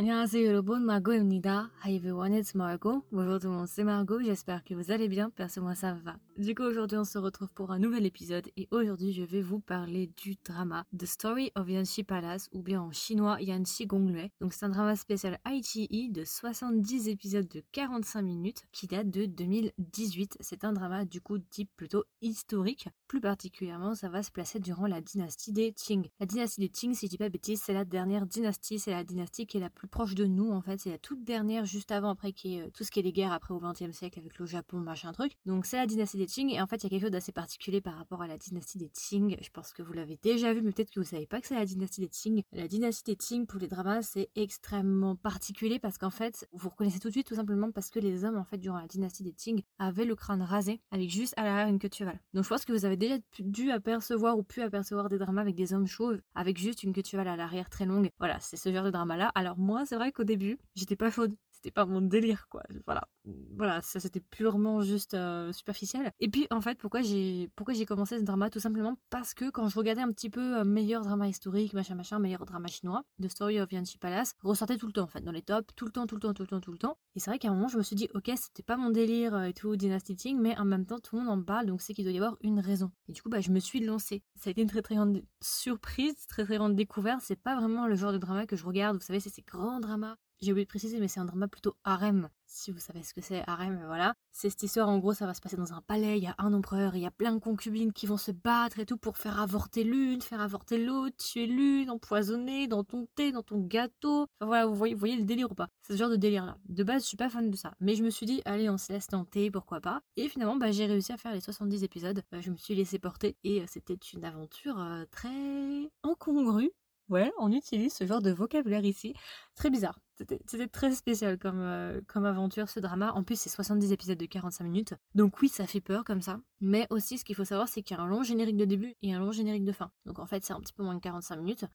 안녕하세요 여러분, Margot입니다. Hi everyone, it's Margot. Bonjour tout le monde, c'est Margot, j'espère que vous allez bien, perso moi ça va. Du coup aujourd'hui on se retrouve pour un nouvel épisode et aujourd'hui je vais vous parler du drama The Story of Yanxi Palace ou bien en chinois Yanxi Gonglue. Donc c'est un drama spécial IGE de 70 épisodes de 45 minutes qui date de 2018. C'est un drama du coup type plutôt historique. Plus particulièrement ça va se placer durant la dynastie des Qing. La dynastie des Qing si je dis pas bêtise c'est la dernière dynastie, c'est la dynastie qui est la plus proche de nous en fait. C'est la toute dernière juste avant après qui est euh, tout ce qui est les guerres après au XXe siècle avec le Japon machin truc. Donc c'est la dynastie des Et en fait il y a quelque chose d'assez particulier par rapport à la dynastie des Qing. Je pense que vous l'avez déjà vu mais peut-être que vous savez pas que c'est la dynastie des Qing. La dynastie des Qing pour les dramas c'est extrêmement particulier parce qu'en fait vous reconnaissez tout de suite tout simplement parce que les hommes en fait durant la dynastie des Qing avaient le crâne rasé avec juste à l'arrière une queue de cheval. Donc je pense que vous avez déjà dû apercevoir ou pu apercevoir des dramas avec des hommes chauves avec juste une queue de cheval à l'arrière très longue. Voilà, c'est ce genre de drama là. Alors moi c'est vrai qu'au début, j'étais pas chaude. C'était pas mon délire, quoi. Voilà. Voilà, ça c'était purement juste euh, superficiel. Et puis en fait, pourquoi j'ai pourquoi j'ai commencé ce drama? Tout simplement parce que quand je regardais un petit peu euh, meilleur drama historique, machin machin, meilleur drama chinois, The Story of Yanxi Palace, ressortait tout le temps en fait, dans les tops, tout le temps, tout le temps, tout le temps, tout le temps. Et c'est vrai qu'à un moment, je me suis dit, ok, c'était pas mon délire euh, et tout, Dynasty Ting, mais en même temps, tout le monde en parle, donc c'est qu'il doit y avoir une raison. Et du coup, bah, je me suis lancée. Ça a été une très très grande surprise, très très grande découverte. C'est pas vraiment le genre de drama que je regarde, vous savez, c'est ces grands dramas j'ai oublié de préciser, mais c'est un drama plutôt harem. Si vous savez ce que c'est, harem, voilà. C'est cette histoire, en gros, ça va se passer dans un palais, il y a un empereur, il y a plein de concubines qui vont se battre et tout pour faire avorter l'une, faire avorter l'autre, tuer l'une, empoisonner dans ton thé, dans ton gâteau. Enfin voilà, vous voyez, vous voyez le délire ou pas C'est ce genre de délire-là. De base, je suis pas fan de ça. Mais je me suis dit, allez, on se laisse tenter, pourquoi pas. Et finalement, bah, j'ai réussi à faire les 70 épisodes. Bah, je me suis laissé porter et euh, c'était une aventure euh, très incongrue Ouais, on utilise ce genre de vocabulaire ici. Très bizarre. C'était très spécial comme, euh, comme aventure, ce drama. En plus, c'est 70 épisodes de 45 minutes. Donc oui, ça fait peur comme ça. Mais aussi, ce qu'il faut savoir, c'est qu'il y a un long générique de début et un long générique de fin. Donc en fait, c'est un petit peu moins de 45 minutes.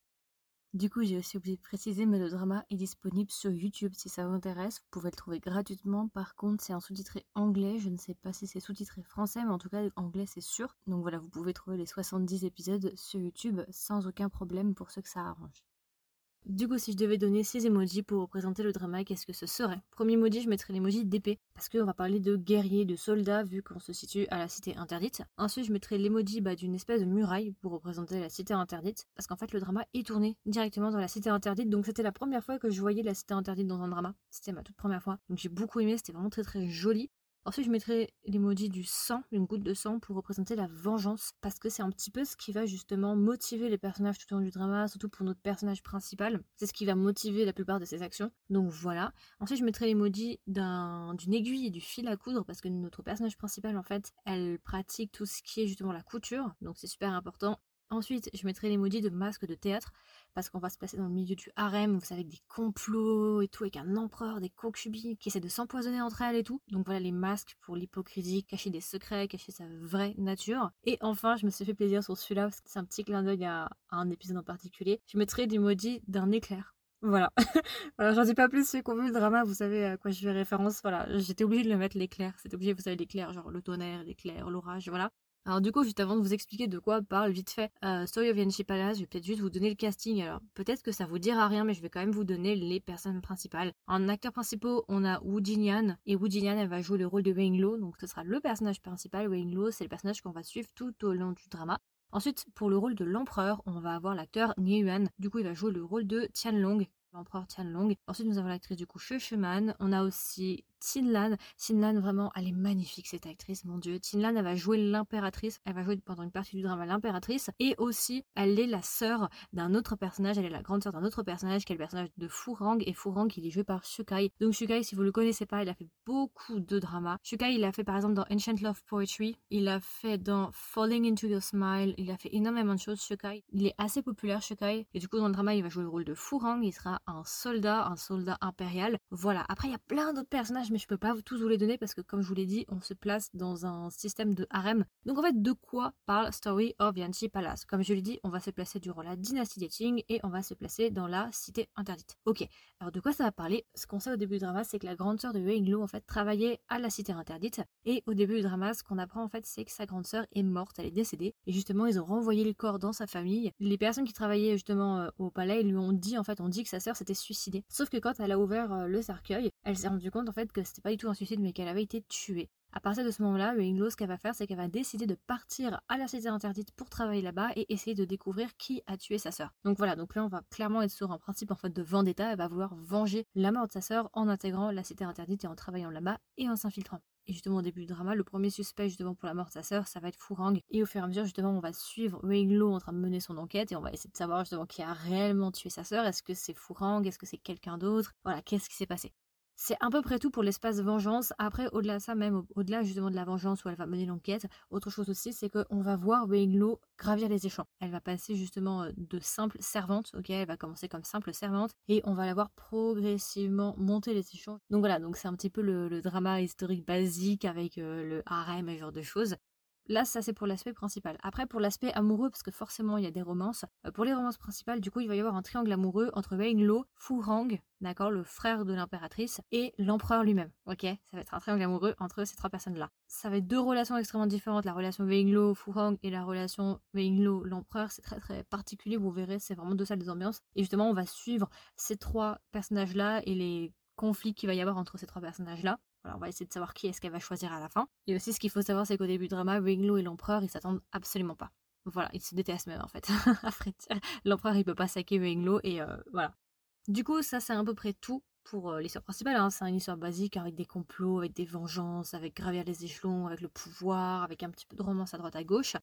Du coup, j'ai aussi oublié de préciser, mais le drama est disponible sur YouTube si ça vous intéresse. Vous pouvez le trouver gratuitement. Par contre, c'est un sous-titré anglais. Je ne sais pas si c'est sous-titré français, mais en tout cas, anglais, c'est sûr. Donc voilà, vous pouvez trouver les 70 épisodes sur YouTube sans aucun problème pour ceux que ça arrange. Du coup, si je devais donner 6 emojis pour représenter le drama, qu'est-ce que ce serait? Premier emoji, je mettrais l'emoji d'épée, parce qu'on va parler de guerrier, de soldat, vu qu'on se situe à la cité interdite. Ensuite, je mettrais l'emoji bah, d'une espèce de muraille pour représenter la cité interdite, parce qu'en fait, le drama est tourné directement dans la cité interdite, donc c'était la première fois que je voyais la cité interdite dans un drama. C'était ma toute première fois. Donc j'ai beaucoup aimé, c'était vraiment très très joli. Ensuite, je mettrai l'emoji du sang, une goutte de sang, pour représenter la vengeance, parce que c'est un petit peu ce qui va justement motiver les personnages tout au long du drama, surtout pour notre personnage principal. C'est ce qui va motiver la plupart de ses actions. Donc voilà. Ensuite, je mettrai l'emoji d'une aiguille et du fil à coudre, parce que notre personnage principal, en fait, elle pratique tout ce qui est justement la couture, donc c'est super important. Ensuite, je mettrai l'emoji de masque de théâtre, parce qu'on va se placer dans le milieu du harem, vous savez, des complots et tout, avec un empereur, des concubines qui essaient de s'empoisonner entre elles et tout. Donc voilà les masques pour l'hypocrisie, cacher des secrets, cacher sa vraie nature. Et enfin, je me suis fait plaisir sur celui-là, parce que c'est un petit clin d'œil à, un épisode en particulier. Je mettrai l'emoji d'un éclair. Voilà. voilà, j'en dis pas plus ceux qui ont vu le drama, vous savez à quoi je fais référence. Voilà, j'étais obligée de le mettre l'éclair. C'était obligé, vous savez, l'éclair, genre le tonnerre, l'éclair, l'orage, voilà. Alors du coup, juste avant de vous expliquer de quoi parle vite fait euh, Story of Yanchi Palace, je vais peut-être juste vous donner le casting. Alors peut-être que ça vous dira rien, mais je vais quand même vous donner les personnes principales. En acteurs principaux, on a Wu Jinyan, et Wu Jinyan, elle va jouer le rôle de Wayne Lo, donc ce sera le personnage principal. Wayne Lo, c'est le personnage qu'on va suivre tout au long du drama. Ensuite, pour le rôle de l'empereur, on va avoir l'acteur Nie Yuan. Du coup, il va jouer le rôle de Tianlong, l'empereur Tianlong. Ensuite, nous avons l'actrice du coup Xue Sheman. On a aussi Tinlan. Tinlan, vraiment, elle est magnifique cette actrice, mon dieu. Tinlan, elle va jouer l'impératrice. Elle va jouer pendant une partie du drama l'impératrice. Et aussi, elle est la sœur d'un autre personnage. Elle est la grande sœur d'un autre personnage qui est le personnage de Furang. Et Furang, il est joué par Shukai. Donc Shukai, si vous le connaissez pas, il a fait beaucoup de dramas. Shukai, il a fait par exemple dans Ancient Love Poetry. Il a fait dans Falling Into Your Smile. Il a fait énormément de choses, Shukai. Il est assez populaire, Shukai. Et du coup, dans le drama, il va jouer le rôle de Furang. Il sera un soldat, un soldat impérial. Voilà. Après, il y a plein d'autres personnages mais je peux pas tous vous les donner parce que comme je vous l'ai dit, on se place dans un système de harem. Donc en fait, de quoi parle Story of Yanchi Palace? Comme je l'ai dit, on va se placer durant la dynastie des Qing et on va se placer dans la cité interdite. Ok, alors de quoi ça va parler? Ce qu'on sait au début du drama, c'est que la grande sœur de Wei Lu en fait travaillait à la cité interdite et au début du drama, ce qu'on apprend en fait, c'est que sa grande sœur est morte, elle est décédée et justement ils ont renvoyé le corps dans sa famille. Les personnes qui travaillaient justement euh, au palais lui ont dit en fait, on dit que sa sœur s'était suicidée. Sauf que quand elle a ouvert euh, le cercueil, elle s'est rendue compte en fait que c'était pas du tout un suicide mais qu'elle avait été tuée. À partir de ce moment-là, Winglo, ce qu'elle va faire, c'est qu'elle va décider de partir à la cité interdite pour travailler là-bas et essayer de découvrir qui a tué sa sœur. Donc voilà, donc là on va clairement être sur un principe en fait de vendetta, elle va vouloir venger la mort de sa sœur en intégrant la cité interdite et en travaillant là-bas et en s'infiltrant. Et justement, au début du drama, le premier suspect justement pour la mort de sa sœur, ça va être Furang. Et au fur et à mesure, justement, on va suivre Weinglo en train de mener son enquête et on va essayer de savoir justement qui a réellement tué sa sœur. Est-ce que c'est Furang Est-ce que c'est quelqu'un d'autre? Voilà, qu'est-ce qui s'est passé? C'est à peu près tout pour l'espace vengeance. Après, au-delà de ça, même au-delà justement de la vengeance où elle va mener l'enquête, autre chose aussi, c'est qu'on va voir Weinglo gravir les échelons. Elle va passer justement euh, de simple servante, ok Elle va commencer comme simple servante et on va la voir progressivement monter les échelons. Donc voilà, donc c'est un petit peu le, drama historique basique avec euh, le harem et ce genre de choses. Là, ça c'est pour l'aspect principal. Après, pour l'aspect amoureux, parce que forcément il y a des romances, euh, pour les romances principales, du coup, il va y avoir un triangle amoureux entre Wei Lo, Fu Rang, d'accord, le frère de l'impératrice, et l'empereur lui-même. Ok? Ça va être un triangle amoureux entre ces trois personnes-là. Ça va être deux relations extrêmement différentes. La relation Wei Lo, Fu Rang et la relation Wei Lo, l'empereur, c'est très très particulier. Vous verrez, c'est vraiment deux salles des ambiances. Et justement, on va suivre ces trois personnages-là et les conflits qu'il va y avoir entre ces trois personnages-là on va essayer de savoir qui est-ce qu'elle va choisir à la fin. Et aussi, ce qu'il faut savoir, c'est qu'au début du drama, Winglo et l'empereur, ils s'attendent absolument pas. Voilà, ils se détestent même en fait. l'empereur, il peut pas saquer Winglo et euh, voilà. Du coup, ça, c'est à peu près tout pour euh, l'histoire principale. Hein. C'est une histoire basique avec des complots, avec des vengeances, avec gravir les échelons, avec le pouvoir, avec un petit peu de romance à droite à gauche.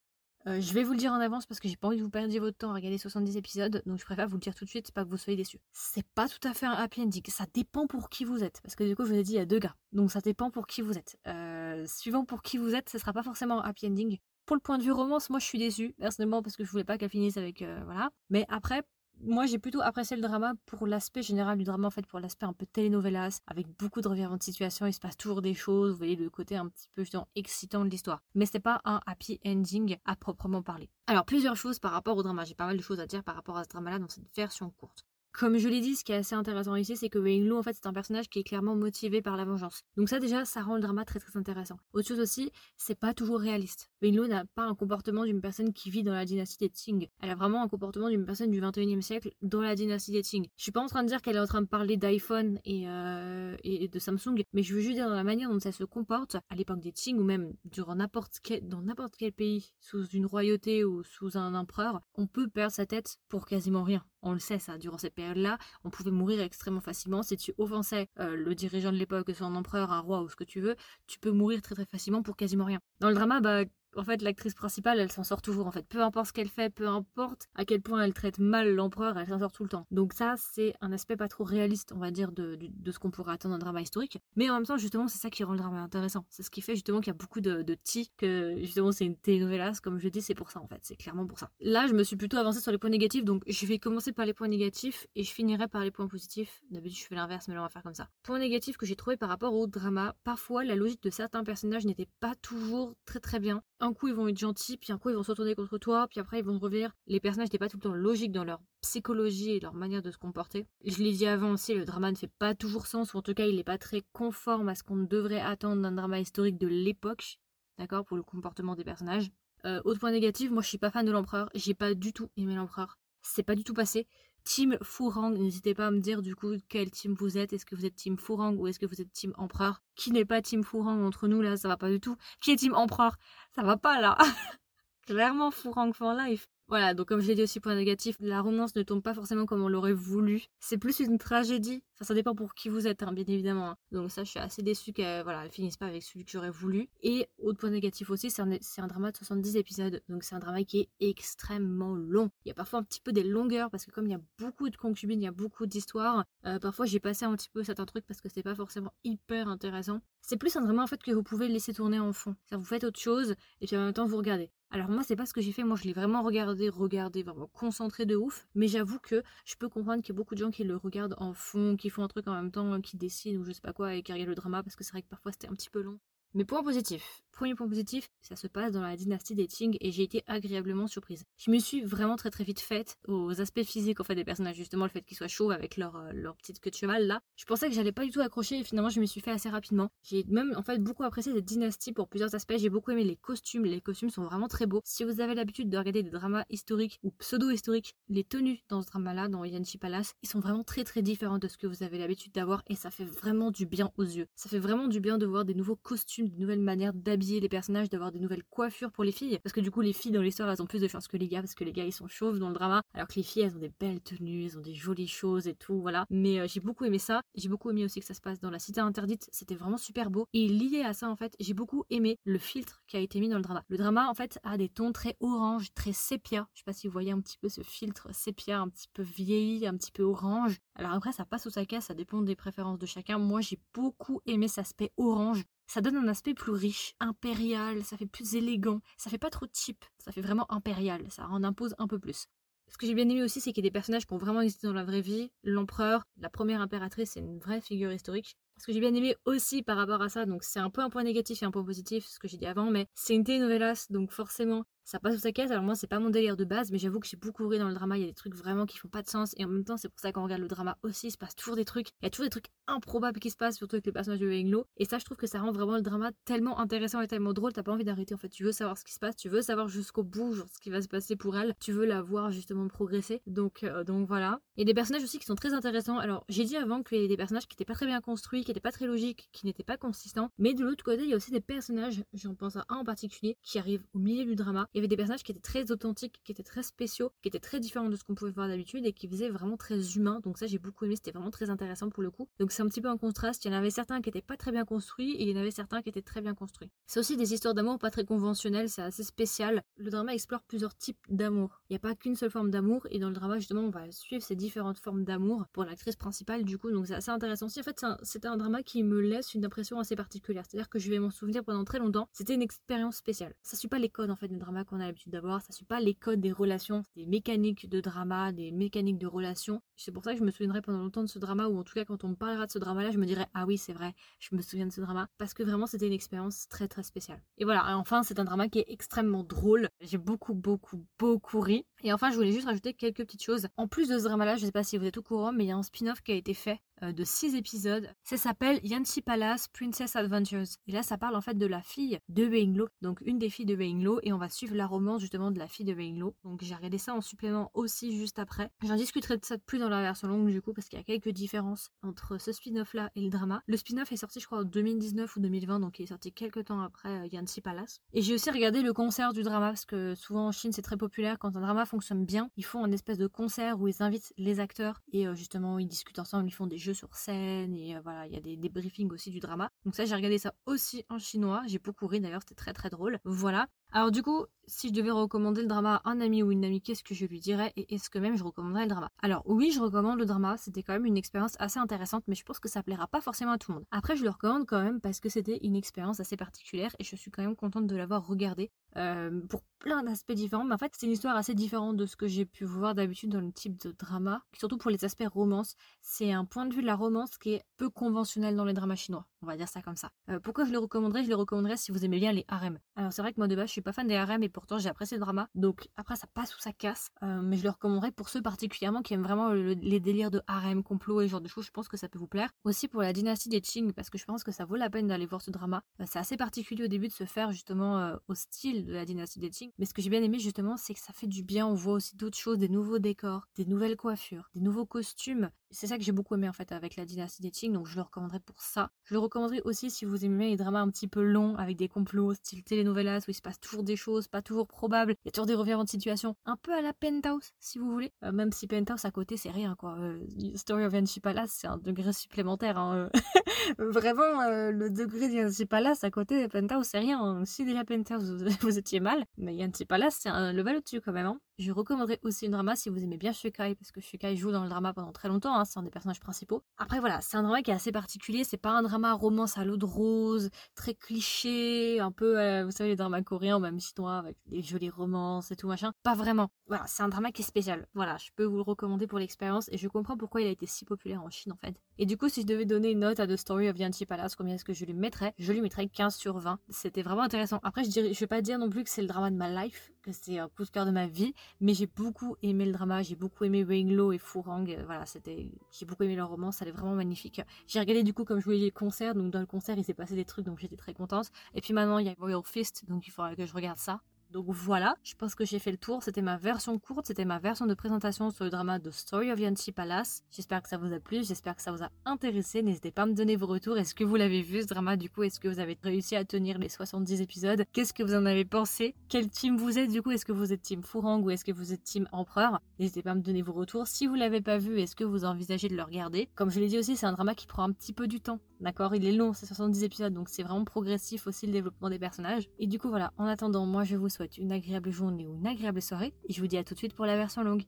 Euh, je vais vous le dire en avance parce que j'ai pas envie que vous perdiez votre temps à regarder 70 épisodes, donc je préfère vous le dire tout de suite, pas que vous soyez déçus. C'est pas tout à fait un happy ending, ça dépend pour qui vous êtes, parce que du coup je vous ai dit il y a deux gars, donc ça dépend pour qui vous êtes. Euh, suivant pour qui vous êtes, ce sera pas forcément un happy ending. Pour le point de vue romance, moi je suis déçue, personnellement, parce que je voulais pas qu'elle finisse avec... Euh, voilà. Mais après, moi j'ai plutôt apprécié le drama pour l'aspect général du drama en fait pour l'aspect un peu telenovelas avec beaucoup de revirements de situation il se passe toujours des choses vous voyez le côté un petit peu excitant de l'histoire. Mais c'est pas un happy ending à proprement parler. Alors plusieurs choses par rapport au drama. J'ai pas mal de choses à dire par rapport à ce drama là dans cette version courte comme je l'ai dit, ce qui est assez intéressant ici, c'est que Wayne Lu, en fait, c'est un personnage qui est clairement motivé par la vengeance. Donc ça, déjà, ça rend le drama très très intéressant. Autre chose aussi, c'est pas toujours réaliste. Wayne Lu n'a pas un comportement d'une personne qui vit dans la dynastie des Qing. Elle a vraiment un comportement d'une personne du 21e siècle dans la dynastie des Qing. Je suis pas en train de dire qu'elle est en train de parler d'iPhone et, euh, et de Samsung, mais je veux juste dire dans la manière dont elle se comporte à l'époque des Qing ou même durant n'importe quel, dans n'importe quel pays, sous une royauté ou sous un empereur, on peut perdre sa tête pour quasiment rien. On le sait ça, durant cette période-là, on pouvait mourir extrêmement facilement. Si tu offensais euh, le dirigeant de l'époque, un empereur, un roi ou ce que tu veux, tu peux mourir très très facilement pour quasiment rien. Dans le drama, bah en fait, l'actrice principale, elle s'en sort toujours, en fait. Peu importe ce qu'elle fait, peu importe à quel point elle traite mal l'empereur, elle s'en sort tout le temps. Donc ça, c'est un aspect pas trop réaliste, on va dire, de, ce qu'on pourrait attendre d'un drama historique. Mais en même temps, justement, c'est ça qui rend le drama intéressant. C'est ce qui fait justement qu'il y a beaucoup de, de que justement, c'est une télénovela, comme je dis, c'est pour ça, en fait. C'est clairement pour ça. Là, je me suis plutôt avancée sur les points négatifs, donc je vais commencer par les points négatifs et je finirai par les points positifs. D'habitude, je fais l'inverse, mais là, on va faire comme ça. Point négatif que j'ai trouvé par rapport au drama, parfois, la logique de certains personnages n'était pas toujours très très bien. Un coup, ils vont être gentils puis un coup ils vont se retourner contre toi, puis après ils vont revenir. Les personnages n'étaient pas tout le temps logiques dans leur psychologie et leur manière de se comporter. Je l'ai dit avant aussi, le drama ne fait pas toujours sens, ou en tout cas il n'est pas très conforme à ce qu'on devrait attendre d'un drama historique de l'époque, d'accord, pour le comportement des personnages. Euh, autre point négatif, moi je suis pas fan de l'empereur, j'ai pas du tout aimé l'empereur. C'est pas du tout passé. Team Furang, n'hésitez pas à me dire du coup quel team vous êtes. Est-ce que vous êtes Team Furang ou est-ce que vous êtes Team Empereur? Qui n'est pas Team Furang entre nous là? Ça va pas du tout. Qui est Team Empereur? Ça va pas là. Clairement Furang for life. Voilà, donc comme je l'ai dit aussi, point négatif, la romance ne tombe pas forcément comme on l'aurait voulu. C'est plus une tragédie. Enfin, ça dépend pour qui vous êtes, hein, bien évidemment. Hein. Donc ça, je suis assez déçue qu'elle finisse pas avec celui que j'aurais voulu. Et autre point négatif aussi, c'est un, un, drama de 70 épisodes. Donc c'est un drama qui est extrêmement long. Il y a parfois un petit peu des longueurs parce que comme il y a beaucoup de concubines, il y a beaucoup d'histoires, euh, parfois j'ai passé un petit peu certains trucs parce que c'était pas forcément hyper intéressant. C'est plus un drama en fait que vous pouvez laisser tourner en fond. Ça vous faites autre chose et puis en même temps vous regardez. Alors moi c'est pas ce que j'ai fait, moi je l'ai vraiment regardé, regardé, vraiment concentré de ouf, mais j'avoue que je peux comprendre qu'il y a beaucoup de gens qui le regardent en fond, qui font un truc en même temps, qui dessinent ou je sais pas quoi et qui regardent le drama parce que c'est vrai que parfois c'était un petit peu long. Mais point positif, Premier point positif, ça se passe dans la dynastie des Qing et j'ai été agréablement surprise. Je me suis vraiment très très vite faite aux aspects physiques en fait des personnages, justement le fait qu'ils soient chauds avec leur, euh, leur petite queue de cheval là. Je pensais que j'allais pas du tout accrocher et finalement je me suis fait assez rapidement. J'ai même en fait beaucoup apprécié cette dynastie pour plusieurs aspects. J'ai beaucoup aimé les costumes, les costumes sont vraiment très beaux. Si vous avez l'habitude de regarder des dramas historiques ou pseudo-historiques, les tenues dans ce drama là, dans Yanchi Palace, ils sont vraiment très très différents de ce que vous avez l'habitude d'avoir et ça fait vraiment du bien aux yeux. Ça fait vraiment du bien de voir des nouveaux costumes, de nouvelles manières d'habiller les personnages, d'avoir des nouvelles coiffures pour les filles. Parce que du coup, les filles dans l'histoire, elles ont plus de chance que les gars, parce que les gars, ils sont chauves dans le drama. Alors que les filles, elles ont des belles tenues, elles ont des jolies choses et tout, voilà. Mais euh, j'ai beaucoup aimé ça. J'ai beaucoup aimé aussi que ça se passe dans la cité interdite. C'était vraiment super beau. Et lié à ça, en fait, j'ai beaucoup aimé le filtre qui a été mis dans le drama. Le drama, en fait, a des tons très orange, très sépia. Je sais pas si vous voyez un petit peu ce filtre sépia, un petit peu vieilli, un petit peu orange. Alors après, ça passe ou ça casse, ça dépend des préférences de chacun. Moi, j'ai beaucoup aimé cet aspect orange ça donne un aspect plus riche, impérial, ça fait plus élégant, ça fait pas trop cheap, ça fait vraiment impérial, ça en impose un peu plus. Ce que j'ai bien aimé aussi, c'est qu'il y a des personnages qui ont vraiment existé dans la vraie vie. L'empereur, la première impératrice, c'est une vraie figure historique. Ce que j'ai bien aimé aussi par rapport à ça, donc c'est un peu un point négatif et un point positif, ce que j'ai dit avant, mais c'est une telenovelas, donc forcément, ça passe sous sa caisse. Alors moi, c'est pas mon délire de base, mais j'avoue que j'ai beaucoup ri dans le drama. Il y a des trucs vraiment qui font pas de sens. Et en même temps, c'est pour ça qu'on regarde le drama aussi, il se passe toujours des trucs. Il y a toujours des trucs improbables qui se passent, surtout avec les personnages de Wenglo. Et ça, je trouve que ça rend vraiment le drama tellement intéressant et tellement drôle. T'as pas envie d'arrêter. En fait, tu veux savoir ce qui se passe, tu veux savoir jusqu'au bout ce qui va se passer pour elle. Tu veux la voir justement progresser. Donc, euh, donc voilà. Il y a des personnages aussi qui sont très intéressants. Alors, j'ai dit avant qu'il y avait des personnages qui étaient pas très bien construits, qui étaient pas très logiques, qui n'étaient pas consistants. Mais de l'autre côté, il y a aussi des personnages, j'en pense à un en particulier, qui arrivent au milieu du drama. Il y avait des personnages qui étaient très authentiques, qui étaient très spéciaux, qui étaient très différents de ce qu'on pouvait voir d'habitude et qui faisaient vraiment très humain. Donc ça j'ai beaucoup aimé, c'était vraiment très intéressant pour le coup. Donc c'est un petit peu un contraste, il y en avait certains qui étaient pas très bien construits et il y en avait certains qui étaient très bien construits. C'est aussi des histoires d'amour pas très conventionnelles, c'est assez spécial. Le drama explore plusieurs types d'amour. Il n'y a pas qu'une seule forme d'amour et dans le drama justement on va suivre ces différentes formes d'amour pour l'actrice principale du coup donc c'est assez intéressant aussi. En fait c'était un, un drama qui me laisse une impression assez particulière, c'est-à-dire que je vais m'en souvenir pendant très longtemps. C'était une expérience spéciale. Ça suit pas les codes en fait du drama qu'on a l'habitude d'avoir, ça suit pas les codes des relations, des mécaniques de drama, des mécaniques de relations. C'est pour ça que je me souviendrai pendant longtemps de ce drama, ou en tout cas quand on me parlera de ce drama-là, je me dirai ah oui c'est vrai, je me souviens de ce drama, parce que vraiment c'était une expérience très très spéciale. Et voilà, enfin c'est un drama qui est extrêmement drôle, j'ai beaucoup beaucoup beaucoup ri. Et enfin je voulais juste rajouter quelques petites choses. En plus de ce drama-là, je sais pas si vous êtes au courant, mais il y a un spin-off qui a été fait euh, de 6 épisodes. Ça s'appelle Yanchi Palace Princess Adventures. Et là, ça parle en fait de la fille de Weinglo, donc une des filles de Weinglo, et on va suivre la romance justement de la fille de Weinglo. Donc j'ai regardé ça en supplément aussi juste après. J'en discuterai de ça plus dans la version longue du coup, parce qu'il y a quelques différences entre ce spin-off là et le drama. Le spin-off est sorti, je crois, en 2019 ou 2020, donc il est sorti quelques temps après euh, Yanchi Palace. Et j'ai aussi regardé le concert du drama, parce que souvent en Chine c'est très populaire. Quand un drama fonctionne bien, ils font un espèce de concert où ils invitent les acteurs et euh, justement ils discutent ensemble, ils font des jeux sur scène et euh, voilà, il y a des, briefings aussi du drama. Donc ça, j'ai regardé ça aussi en chinois. J'ai beaucoup ri d'ailleurs, c'était très très drôle. Voilà. Alors du coup, si je devais recommander le drama à un ami ou une amie, qu'est-ce que je lui dirais et est-ce que même je recommanderais le drama? Alors oui, je recommande le drama, c'était quand même une expérience assez intéressante, mais je pense que ça plaira pas forcément à tout le monde. Après, je le recommande quand même parce que c'était une expérience assez particulière et je suis quand même contente de l'avoir regardé euh, pour plein d'aspects différents. Mais en fait, c'est une histoire assez différente de ce que j'ai pu voir d'habitude dans le type de drama, surtout pour les aspects romance. C'est un point de vue de la romance qui est peu conventionnel dans les dramas chinois, on va dire ça comme ça. Euh, pourquoi je le recommanderais? Je le recommanderais si vous aimez bien les harems. Alors c'est vrai que moi de base, je suis pas fan des harems et pourtant j'ai apprécié le drama. Donc après, ça passe ou ça casse. Euh, mais je le recommanderais pour ceux particulièrement qui aiment vraiment les délires de harem, complot et ce genre de choses. Je pense que ça peut vous plaire. Aussi pour la dynastie des Qing, parce que je pense que ça vaut la peine d'aller voir ce drama. c'est assez particulier au début de se faire justement au style de la dynastie des Qing. Mais ce que j'ai bien aimé justement, c'est que ça fait du bien. On voit aussi d'autres choses, des nouveaux décors, des nouvelles coiffures, des nouveaux costumes. C'est ça que j'ai beaucoup aimé en fait avec la dynastie des Qing, donc je le recommanderais pour ça. Je le recommanderais aussi si vous aimez les dramas un petit peu longs avec des complots, style telenovelas où il se passe toujours des choses pas toujours probables, il y a toujours des revirements de situation, un peu à la Penthouse si vous voulez. Euh, même si Penthouse à côté c'est rien quoi. Euh, Story of Anchi Palace c'est un degré supplémentaire. Hein, euh. Vraiment, euh, le degré d'Yancy Palace à côté de Penthouse, c'est rien. Si déjà Penthouse, vous, étiez mal, mais Yancy Palace, c'est un level au-dessus quand même. Hein. Je recommanderais aussi une drama si vous aimez bien Shukai, parce que Shukai joue dans le drama pendant très longtemps, hein, c'est un des personnages principaux. Après voilà, c'est un drama qui est assez particulier, c'est pas un drama romance à l'eau de rose, très cliché, un peu, euh, vous savez, les dramas coréens même chinois avec des jolies romances et tout machin. Pas vraiment. Voilà, c'est un drama qui est spécial. Voilà, je peux vous le recommander pour l'expérience et je comprends pourquoi il a été si populaire en Chine en fait. Et du coup, si je devais donner une note à The Story of Yanchi Palace, combien est-ce que je lui mettrais? Je lui mettrais 15 sur 20. C'était vraiment intéressant. Après, je, je vais pas dire non plus que c'est le drama de ma life, que c'est un coup de cœur de ma vie, mais j'ai beaucoup aimé le drama, j'ai beaucoup aimé Lo et Furang, euh, voilà, c'était, j'ai beaucoup aimé leur romance, ça est vraiment magnifique. J'ai regardé du coup comme je voulais les concerts, donc dans le concert il s'est passé des trucs, donc j'étais très contente. Et puis maintenant il y a Royal Fist, donc il faudra que je regarde ça. Donc voilà, je pense que j'ai fait le tour. C'était ma version courte, c'était ma version de présentation sur le drama de Story of Yanchi Palace. J'espère que ça vous a plu, j'espère que ça vous a intéressé. N'hésitez pas à me donner vos retours. Est-ce que vous l'avez vu ce drama? Du coup Est-ce que vous avez réussi à tenir les 70 épisodes? Qu'est-ce que vous en avez pensé? Quel team vous êtes? Du coup Est-ce que vous êtes team Fourang ou est-ce que vous êtes team Empereur? N'hésitez pas à me donner vos retours. Si vous l'avez pas vu, est-ce que vous envisagez de le regarder? Comme je l'ai dit aussi, c'est un drama qui prend un petit peu du temps. D'accord Il est long, c'est 70 épisodes, donc c'est vraiment progressif aussi le développement des personnages. Et du coup voilà, en attendant, moi je vous souhaite une agréable journée ou une agréable soirée, et je vous dis à tout de suite pour la version longue.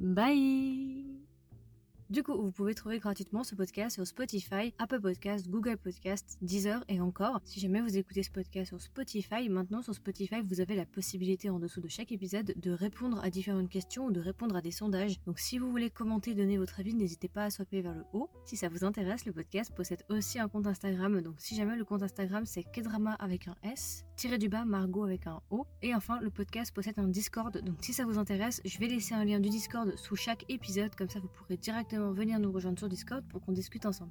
Bye du coup, vous pouvez trouver gratuitement ce podcast sur Spotify, Apple Podcast, Google Podcast, Deezer et encore. Si jamais vous écoutez ce podcast sur Spotify, maintenant sur Spotify, vous avez la possibilité en dessous de chaque épisode de répondre à différentes questions ou de répondre à des sondages. Donc si vous voulez commenter, donner votre avis, n'hésitez pas à swapper vers le haut. Si ça vous intéresse, le podcast possède aussi un compte Instagram. Donc si jamais le compte Instagram c'est Kedrama avec un S, tiré du bas Margot avec un O. Et enfin, le podcast possède un Discord. Donc si ça vous intéresse, je vais laisser un lien du Discord sous chaque épisode. Comme ça, vous pourrez directement venir nous rejoindre sur Discord pour qu'on discute ensemble.